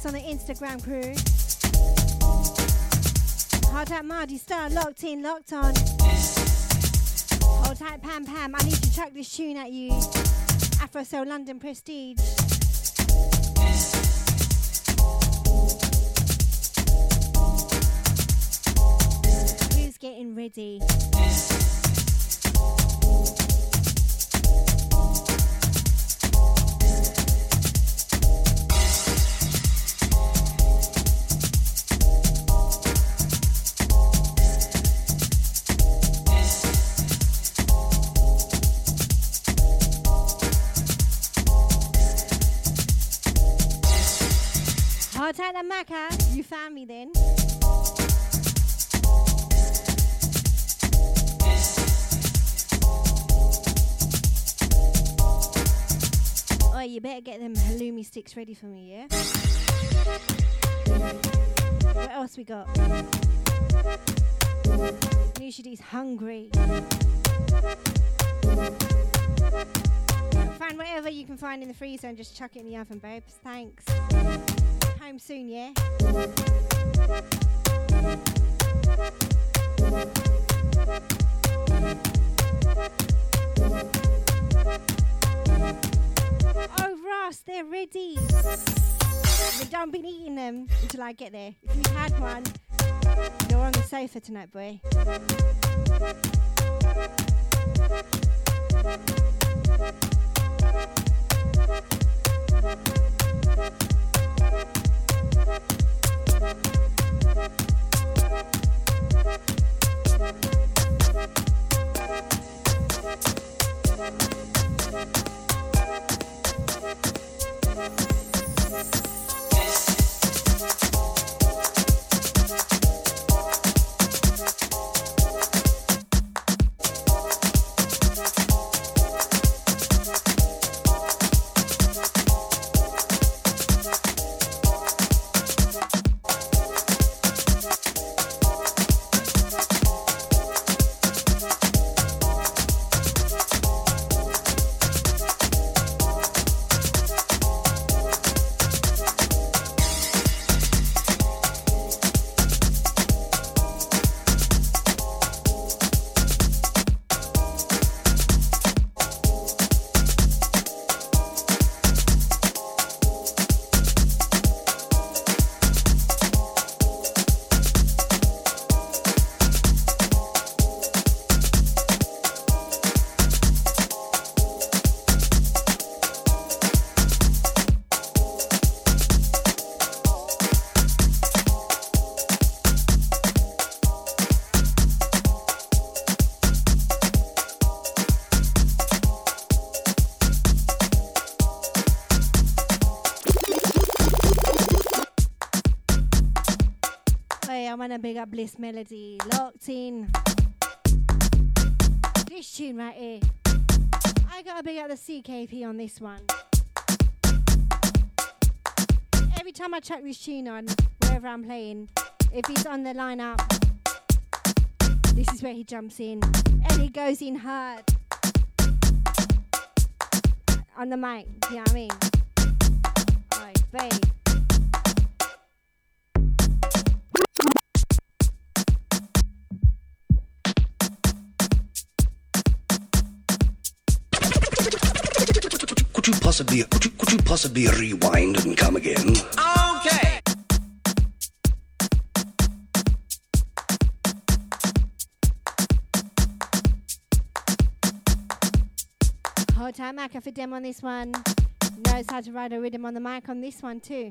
On the Instagram crew. Hold tight, Mardy Star, locked in, locked on. Hold tight, Pam Pam. I need to chuck this tune at you. Afro Soul London Prestige. Who's getting ready? Halloumi ready for me, yeah? What else we got? Noushii D's hungry. Find whatever you can find in the freezer and just chuck it in the oven, babes. Thanks. Home soon, yeah? They're ready. But don't be eating them until I get there. If you've had one, you're on the sofa tonight, boy. Bliss Melody. Locked in. This tune right here. I gotta big up the CKP on this one. Every time I chuck this tune on, wherever I'm playing, if he's on the lineup, this is where he jumps in. And he goes in hard. On the mic, you know what I mean? Alright, babe. Could you possibly could you could you possibly rewind and come again? Okay. Hold tight, Maca for them on this one. Knows how to ride a rhythm on the mic on this one too.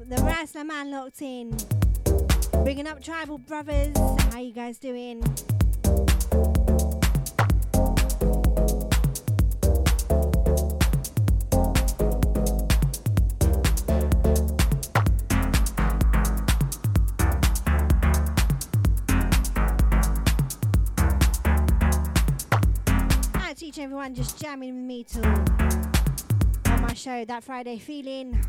Up the Rasla man locked in. Bringing up Tribal Brothers. How you guys doing? Everyone just jamming with me till on my show that Friday feeling.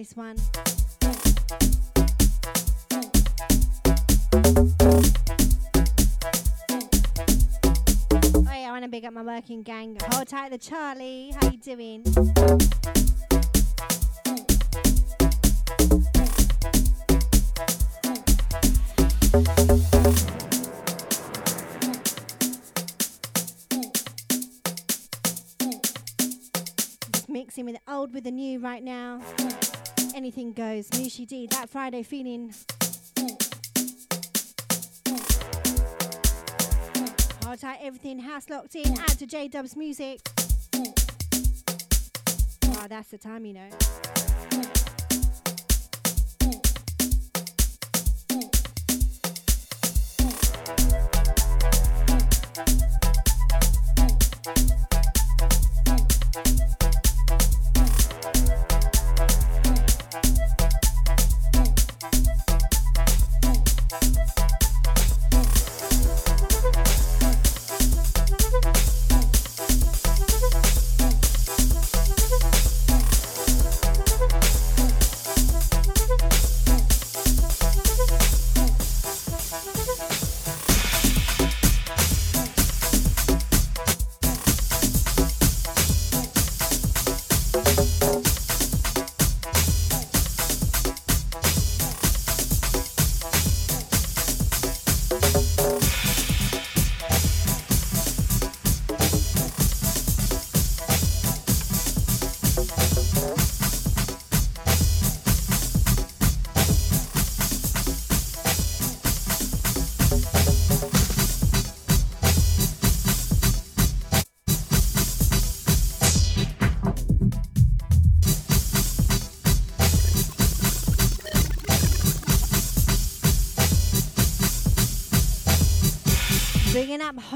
This one. Oh yeah, I want to big up my working gang. Hold tight, the Charlie. How you doing? Anything goes. Noushii D, that Friday feeling. Hold tight, everything house locked in. Add to J Dub's music. Oh, that's the time, you know.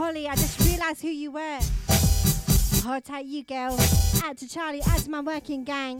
Holly, I just realised who you were. Hold tight, you girl. Out to Charlie, out to my working gang.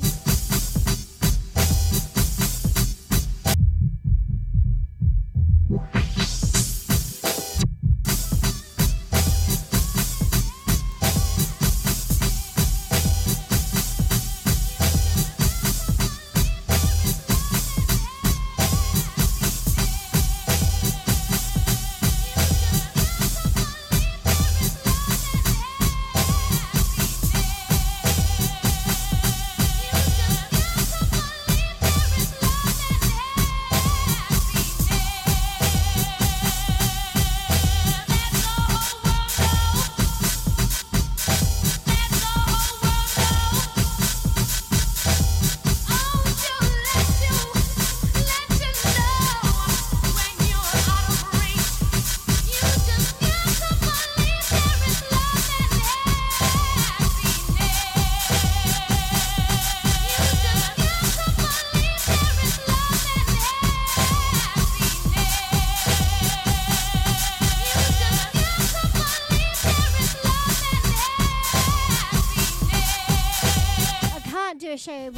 Do a show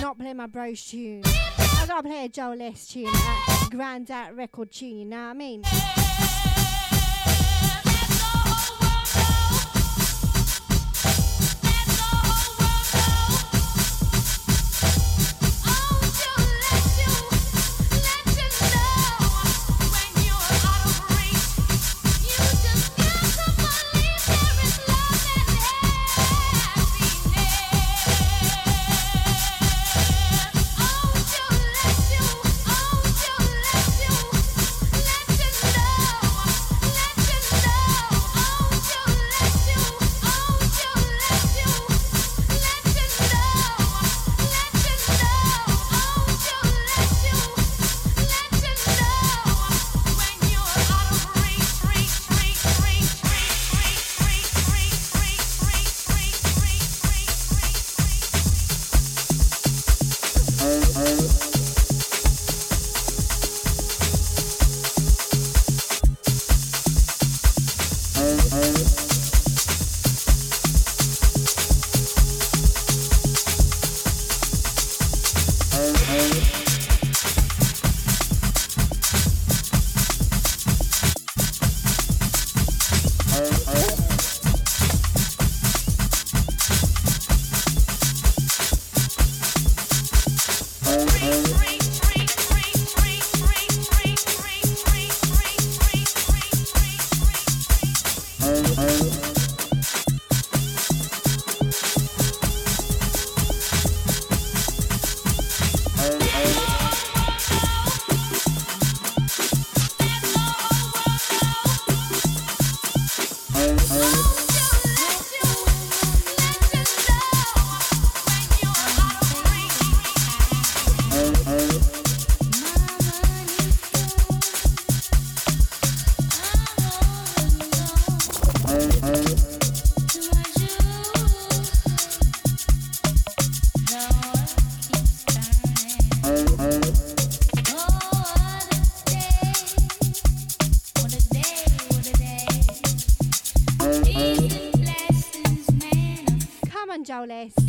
not play my bro's tune. I gotta play a Joe Les tune, a grand out record tune, you know what I mean? On, Jolis.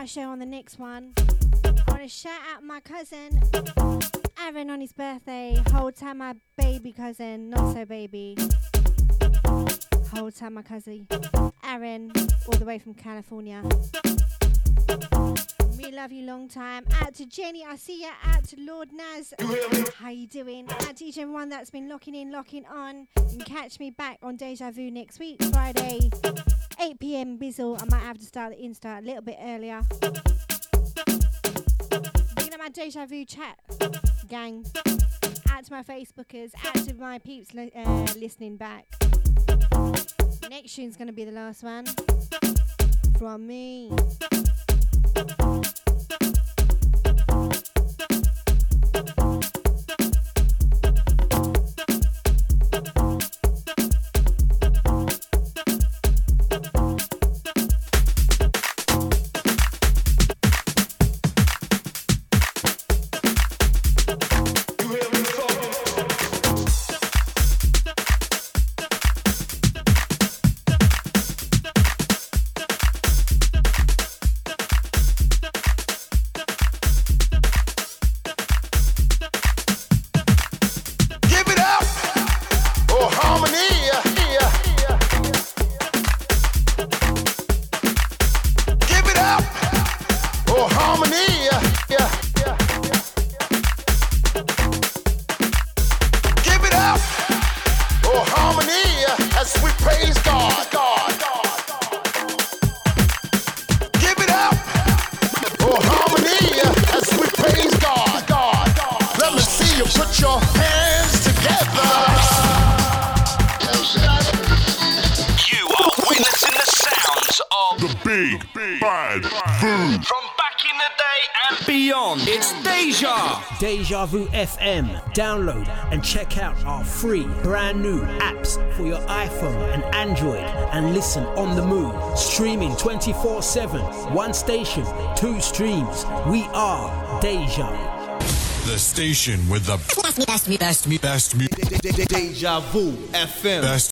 My show on the next one. I want to shout out my cousin Aaron on his birthday. Whole time my baby cousin, not so baby. Whole time my cousin Aaron, all the way from California. We love you long time. Out to Jenny, I see ya. Out to Lord Naz. How you doing? Out to each and everyone that's been locking in, locking on. You can catch me back on Dejavu next week, Friday, 8 p.m. Bizzle. I might have to start the Insta a little bit earlier. Big up my Dejavu chat gang. Out to my Facebookers. Out to my peeps li- uh, listening back. Next tune's gonna be the last one from me. Free brand new apps for your iPhone and Android and listen on the move. Streaming 24 7. One station, two streams. We are Deja. The station with the best me, best me, best me, best me. Deja Vu FM. Best